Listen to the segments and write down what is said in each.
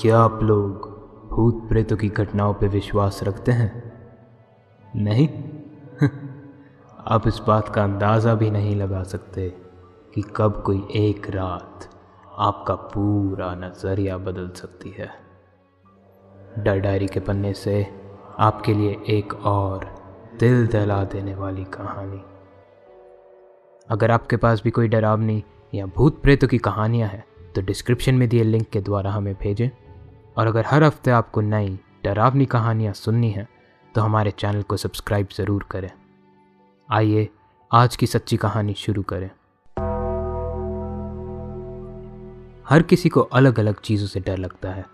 क्या आप लोग भूत प्रेतों की घटनाओं पर विश्वास रखते हैं? नहीं? आप इस बात का अंदाज़ा भी नहीं लगा सकते कि कब कोई एक रात आपका पूरा नज़रिया बदल सकती है। डर डायरी के पन्ने से आपके लिए एक और दिल दहला देने वाली कहानी। अगर आपके पास भी कोई डरावनी या भूत प्रेतों की कहानियाँ हैं तो डिस्क्रिप्शन में दिए लिंक के द्वारा हमें भेजें। और अगर हर हफ़्ते आपको नई, डरावनी कहानियाँ सुननी हैं तो हमारे चैनल को सब्सक्राइब ज़रूर करें। आइए, आज की सच्ची कहानी शुरू करें। हर किसी को अलग अलग चीज़ों से डर लगता है।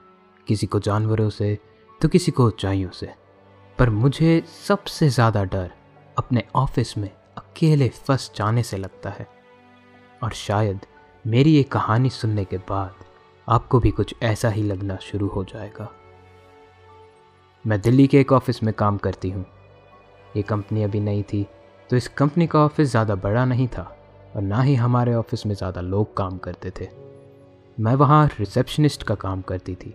किसी को जानवरों से तो किसी को ऊंचाइयों से। पर मुझे सबसे ज़्यादा डर अपने ऑफ़िस में अकेले फंस जाने से लगता है। और शायद मेरी ये कहानी सुनने के बाद आपको भी कुछ ऐसा ही लगना शुरू हो जाएगा। मैं दिल्ली के एक ऑफ़िस में काम करती हूँ। ये कंपनी अभी नई थी तो इस कंपनी का ऑफ़िस ज़्यादा बड़ा नहीं था और ना ही हमारे ऑफ़िस में ज़्यादा लोग काम करते थे। मैं वहाँ रिसेप्शनिस्ट का काम करती थी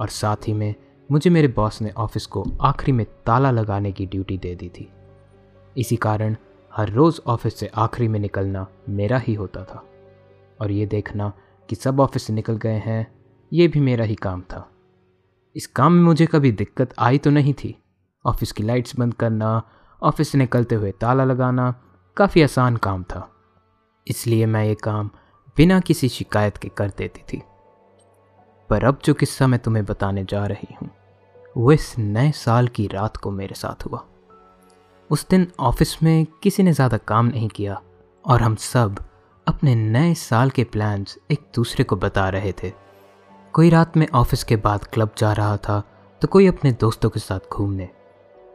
और साथ ही में मुझे मेरे बॉस ने ऑफ़िस को आखिरी में ताला लगाने की ड्यूटी दे दी थी। इसी कारण हर रोज़ ऑफ़िस से आखिरी में निकलना मेरा ही होता था। और ये देखना कि सब ऑफ़िस से निकल गए हैं, ये भी मेरा ही काम था। इस काम में मुझे कभी दिक्कत आई तो नहीं थी। ऑफ़िस की लाइट्स बंद करना, ऑफ़िस से निकलते हुए ताला लगाना, काफ़ी आसान काम था। इसलिए मैं ये काम बिना किसी शिकायत के कर देती थी। पर अब जो किस्सा मैं तुम्हें बताने जा रही हूँ, वो इस नए साल की रात को मेरे साथ हुआ। उस दिन ऑफ़िस में किसी ने ज़्यादा काम नहीं किया और हम सब अपने नए साल के प्लान्स एक दूसरे को बता रहे थे। कोई रात में ऑफ़िस के बाद क्लब जा रहा था तो कोई अपने दोस्तों के साथ घूमने।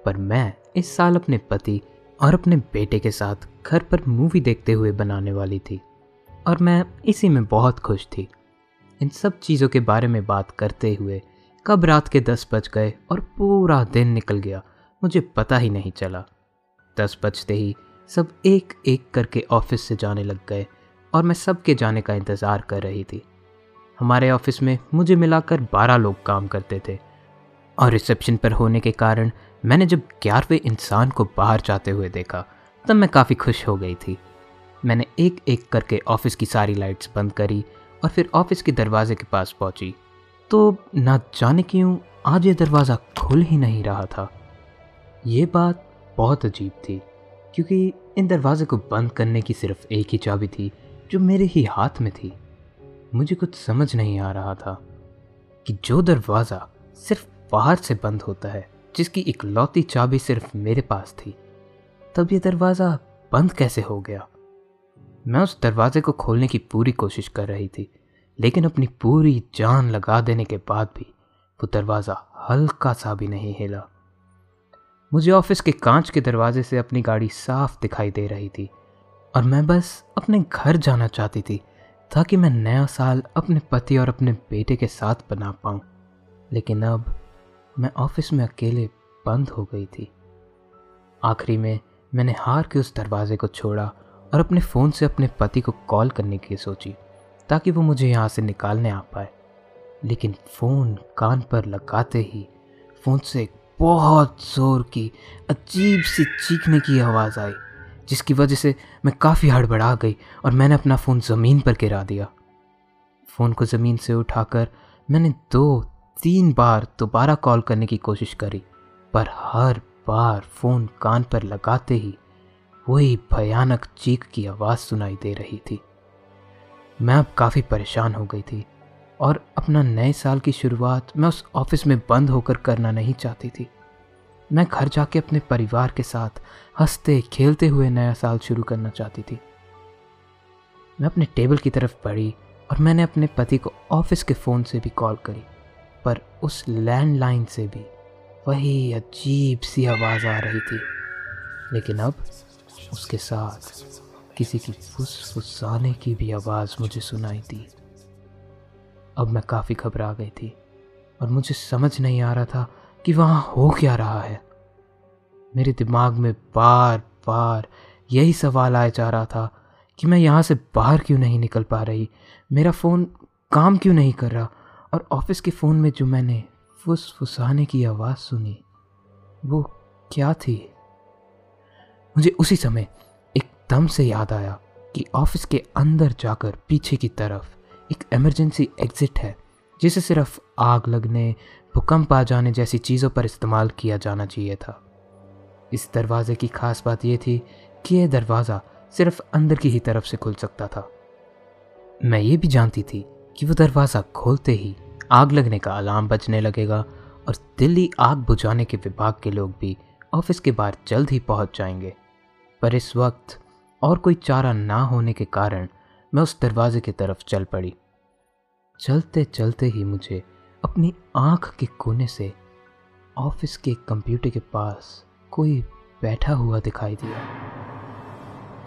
पर मैं इस साल अपने पति और अपने बेटे के साथ घर पर मूवी देखते हुए बनाने वाली थी। और मैं इसी में बहुत खुश थी। इन सब चीज़ों के बारे में बात करते हुए कब रात के दस बज गए और पूरा दिन निकल गया, मुझे पता ही नहीं चला। दस बजते ही सब एक एक करके ऑफ़िस से जाने लग गए और मैं सबके जाने का इंतज़ार कर रही थी। हमारे ऑफ़िस में मुझे मिलाकर बारह लोग काम करते थे और रिसेप्शन पर होने के कारण मैंने जब ग्यारहवें इंसान को बाहर जाते हुए देखा, तब मैं काफ़ी खुश हो गई थी। मैंने एक एक करके ऑफ़िस की सारी लाइट्स बंद करी और फिर ऑफ़िस के दरवाजे के पास पहुँची। तो ना जाने क्यों आज ये दरवाज़ा खुल ही नहीं रहा था। ये बात बहुत अजीब थी, क्योंकि इन दरवाजे को बंद करने की सिर्फ़ एक ही चाबी थी जो मेरे ही हाथ में थी, मुझे कुछ समझ नहीं आ रहा था कि जो दरवाज़ा सिर्फ़ बाहर से बंद होता है, जिसकी इकलौती चाबी सिर्फ़ मेरे पास थी, तब ये दरवाज़ा बंद कैसे हो गया? मैं उस दरवाजे को खोलने की पूरी कोशिश कर रही थी, लेकिन अपनी पूरी जान लगा देने के बाद भी वो दरवाज़ा हल्का सा भी नहीं हिला। मुझे ऑफ़िस के कांच के दरवाजे से अपनी गाड़ी साफ़ दिखाई दे रही थी। और मैं बस अपने घर जाना चाहती थी, ताकि मैं नया साल अपने पति और अपने बेटे के साथ बना पाऊँ। लेकिन अब मैं ऑफ़िस में अकेले बंद हो गई थी। आखिरी में मैंने हार के उस दरवाजे को छोड़ा और अपने फ़ोन से अपने पति को कॉल करने की सोची, ताकि वो मुझे यहाँ से निकालने आ पाए। लेकिन फ़ोन कान पर लगाते ही फ़ोन से बहुत ज़ोर की अजीब सी चीखने की आवाज़ आई। जिसकी वजह से मैं काफ़ी हड़बड़ा गई और मैंने अपना फ़ोन ज़मीन पर गिरा दिया। फ़ोन को ज़मीन से उठाकर मैंने दो, तीन बार दोबारा कॉल करने की कोशिश करी, पर हर बार फ़ोन कान पर लगाते ही वही भयानक चीख की आवाज़ सुनाई दे रही थी। मैं अब काफ़ी परेशान हो गई थी और अपना नए साल की शुरुआत मैं उस ऑफ़िस में बंद होकर करना नहीं चाहती थी। मैं घर जाके अपने परिवार के साथ हँसते, खेलते हुए नया साल शुरू करना चाहती थी। मैं अपने टेबल की तरफ़ बढ़ी और मैंने अपने पति को ऑफ़िस के फ़ोन से भी कॉल करी, पर उस लैंडलाइन से भी वही अजीब सी आवाज़ आ रही थी। लेकिन अब उसके साथ किसी की फुस फुसाने की भी आवाज़ मुझे सुनाई दी। अब मैं काफ़ी घबरा गई थी और मुझे समझ नहीं आ रहा था कि वहाँ हो क्या रहा है? मेरे दिमाग में बार बार यही सवाल आया जा रहा था कि मैं यहाँ से बाहर क्यों नहीं निकल पा रही? मेरा फ़ोन काम क्यों नहीं कर रहा? और ऑफ़िस के फ़ोन में जो मैंने फुसफुसाने की आवाज़ सुनी, वो क्या थी? मुझे उसी समय एकदम से याद आया कि ऑफ़िस के अंदर जाकर पीछे की तरफ़ एक इमरजेंसी एग्जिट है, जिसे सिर्फ़ आग लगने भूकंप आ जाने जैसी चीज़ों पर इस्तेमाल किया जाना चाहिए था। इस दरवाजे की खास बात यह थी कि यह दरवाज़ा सिर्फ़ अंदर की ही तरफ़ से खुल सकता था। मैं ये भी जानती थी कि वो दरवाज़ा खोलते ही आग लगने का अलार्म बजने लगेगा और दिल्ली आग बुझाने के विभाग के लोग भी ऑफ़िस के बाहर जल्द ही पहुँच जाएँगे। पर इस वक्त और कोई चारा ना होने के कारण मैं उस दरवाजे की तरफ़ चल पड़ी। चलते चलते ही मुझे अपनी आँख के कोने से ऑफ़िस के कंप्यूटर के पास कोई बैठा हुआ दिखाई दिया।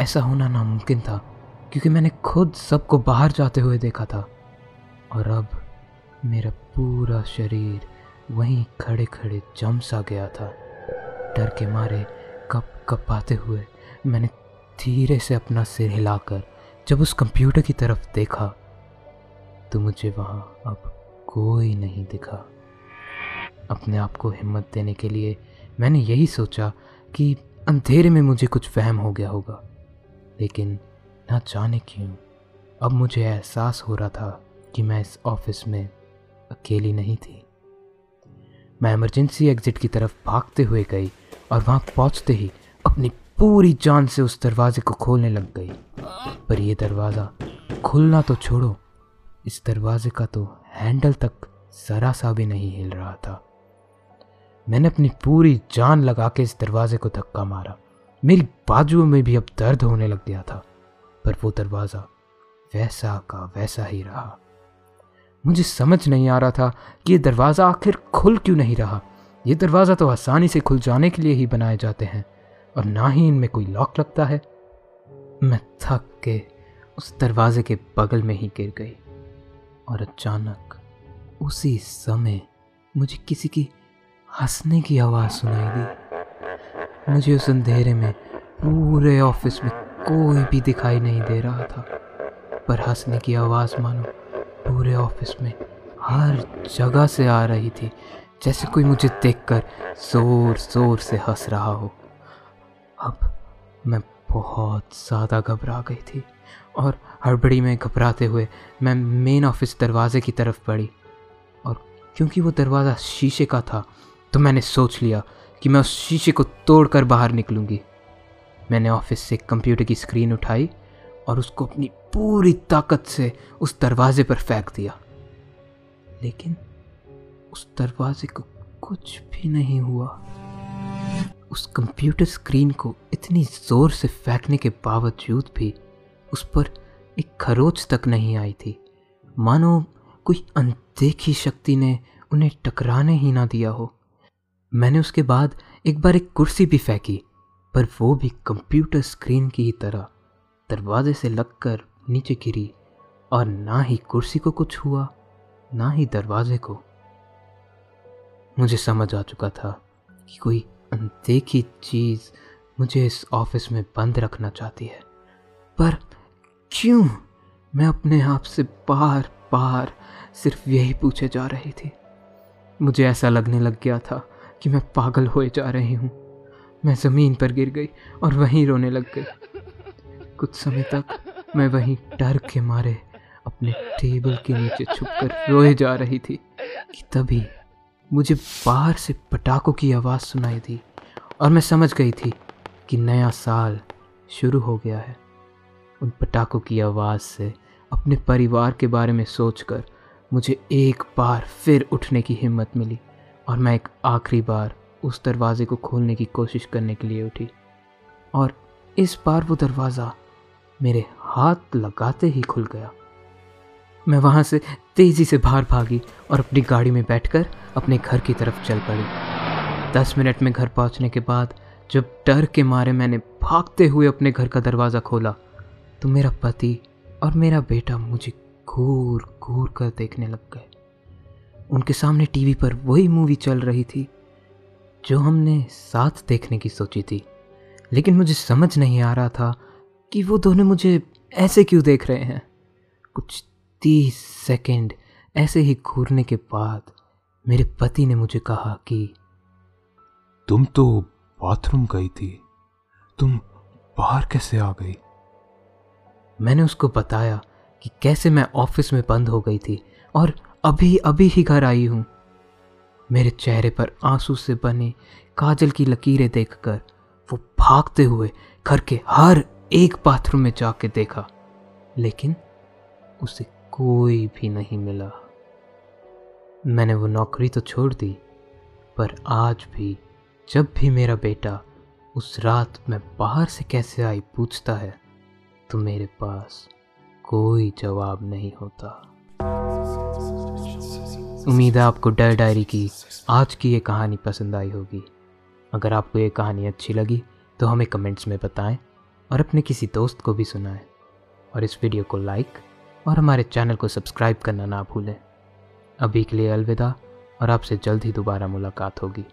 ऐसा होना नामुमकिन था, क्योंकि मैंने खुद सबको बाहर जाते हुए देखा था। और अब मेरा पूरा शरीर वहीं खड़े खड़े जम सा गया था। डर के मारे कप कप आते हुए मैंने धीरे से अपना सिर हिलाकर जब उस कंप्यूटर की तरफ़ देखा तो मुझे वहाँ अब कोई नहीं दिखा। अपने आप को हिम्मत देने के लिए मैंने यही सोचा कि अंधेरे में मुझे कुछ वहम हो गया होगा। लेकिन ना जाने क्यों, अब मुझे एहसास हो रहा था कि मैं इस ऑफ़िस में अकेली नहीं थी। मैं इमरजेंसी एग्जिट की तरफ़ भागते हुए गई और वहाँ पहुँचते ही अपनी पूरी जान से उस दरवाजे को खोलने लग गई। पर यह दरवाज़ा खुलना तो छोड़ो, इस दरवाजे का तो हैंडल तक जरा सा भी नहीं हिल रहा था। मैंने अपनी पूरी जान लगा के इस दरवाजे को धक्का मारा। मेरी बाजुओं में भी अब दर्द होने लग गया था, पर वो दरवाज़ा वैसा का वैसा ही रहा। मुझे समझ नहीं आ रहा था कि ये दरवाज़ा आखिर खुल क्यों नहीं रहा। ये दरवाज़ा तो आसानी से खुल जाने के लिए ही बनाए जाते हैं, और ना ही इनमें कोई लॉक लगता है। मैं थक के उस दरवाजे के बगल में ही गिर गई। और अचानक उसी समय मुझे किसी की हंसने की आवाज़ सुनाई दी। मुझे उस अंधेरे में, पूरे ऑफ़िस में कोई भी दिखाई नहीं दे रहा था। पर हंसने की आवाज़ मानो पूरे ऑफ़िस में हर जगह से आ रही थी, जैसे कोई मुझे देखकर ज़ोर ज़ोर से हंस रहा हो। अब मैं बहुत ज़्यादा घबरा गई थी। और हड़बड़ी में घबराते हुए मैं मेन ऑफ़िस दरवाजे की तरफ़ बढ़ी और क्योंकि वो दरवाज़ा शीशे का था तो मैंने सोच लिया कि मैं उस शीशे को तोड़कर बाहर निकलूँगी। मैंने ऑफ़िस से कंप्यूटर की स्क्रीन उठाई और उसको अपनी पूरी ताकत से उस दरवाजे पर फेंक दिया। लेकिन उस दरवाजे को कुछ भी नहीं हुआ। उस कंप्यूटर स्क्रीन को इतनी ज़ोर से फेंकने के बावजूद भी उस पर एक खरोच तक नहीं आई थी। मानो कोई अनदेखी शक्ति ने उन्हें टकराने ही ना दिया हो। मैंने उसके बाद एक बार एक कुर्सी भी फेंकी, पर वो भी कंप्यूटर स्क्रीन की ही तरह। दरवाजे से लगकर नीचे गिरी और ना ही कुर्सी को कुछ हुआ, ना ही दरवाजे को। मुझे समझ आ चुका था कि कोई अनदेखी चीज़ मुझे इस ऑफ़िस में बंद रखना चाहती है, पर क्यों मैं अपने आप से बार बार सिर्फ़ यही पूछे जा रही थी? मुझे ऐसा लगने लग गया था कि मैं पागल होए जा रही हूँ। मैं ज़मीन पर गिर गई और वहीं रोने लग गई। कुछ समय तक मैं वहीं डर के मारे अपने टेबल के नीचे छुपकर रोए जा रही थी कि तभी मुझे बाहर से पटाखों की आवाज़ सुनाई दी और मैं समझ गई थी कि नया साल शुरू हो गया है। उन पटाखों की आवाज़ से, अपने परिवार के बारे में सोचकर मुझे एक बार फिर उठने की हिम्मत मिली और मैं एक आखिरी बार उस दरवाजे को खोलने की कोशिश करने के लिए उठी। और इस बार वो दरवाज़ा मेरे हाथ लगाते ही खुल गया। मैं वहाँ से तेज़ी से बाहर भागी और अपनी गाड़ी में बैठकर अपने घर की तरफ़ चल पड़ी। दस मिनट में घर पहुँचने के बाद जब डर के मारे मैंने भागते हुए अपने घर का दरवाज़ा खोला तो मेरा पति और मेरा बेटा मुझे घूर घूर कर देखने लग गए। उनके सामने टीवी पर वही मूवी चल रही थी, जो हमने साथ देखने की सोची थी। लेकिन मुझे समझ नहीं आ रहा था कि वो दोनों मुझे ऐसे क्यों देख रहे हैं। कुछ तीस सेकंड ऐसे ही घूरने के बाद मेरे पति ने मुझे कहा कि, तुम तो बाथरूम गई थी। तुम बाहर कैसे आ गई? मैंने उसको बताया कि कैसे मैं ऑफ़िस में बंद हो गई थी और अभी अभी ही घर आई हूँ। मेरे चेहरे पर आँसू से बने काजल की लकीरें देखकर वो भागते हुए घर के हर एक बाथरूम में जाके देखा, लेकिन उसे कोई भी नहीं मिला। मैंने वो नौकरी तो छोड़ दी, पर आज भी जब भी मेरा बेटा उस रात मैं बाहर से कैसे आई पूछता है तो मेरे पास कोई जवाब नहीं होता। उम्मीद है आपको डर डायरी की आज की ये कहानी पसंद आई होगी। अगर आपको ये कहानी अच्छी लगी तो हमें कमेंट्स में बताएँ और अपने किसी दोस्त को भी सुनाएँ। और इस वीडियो को लाइक और हमारे चैनल को सब्सक्राइब करना ना भूलें। अभी के लिए अलविदा, और आपसे जल्द ही दोबारा मुलाकात होगी।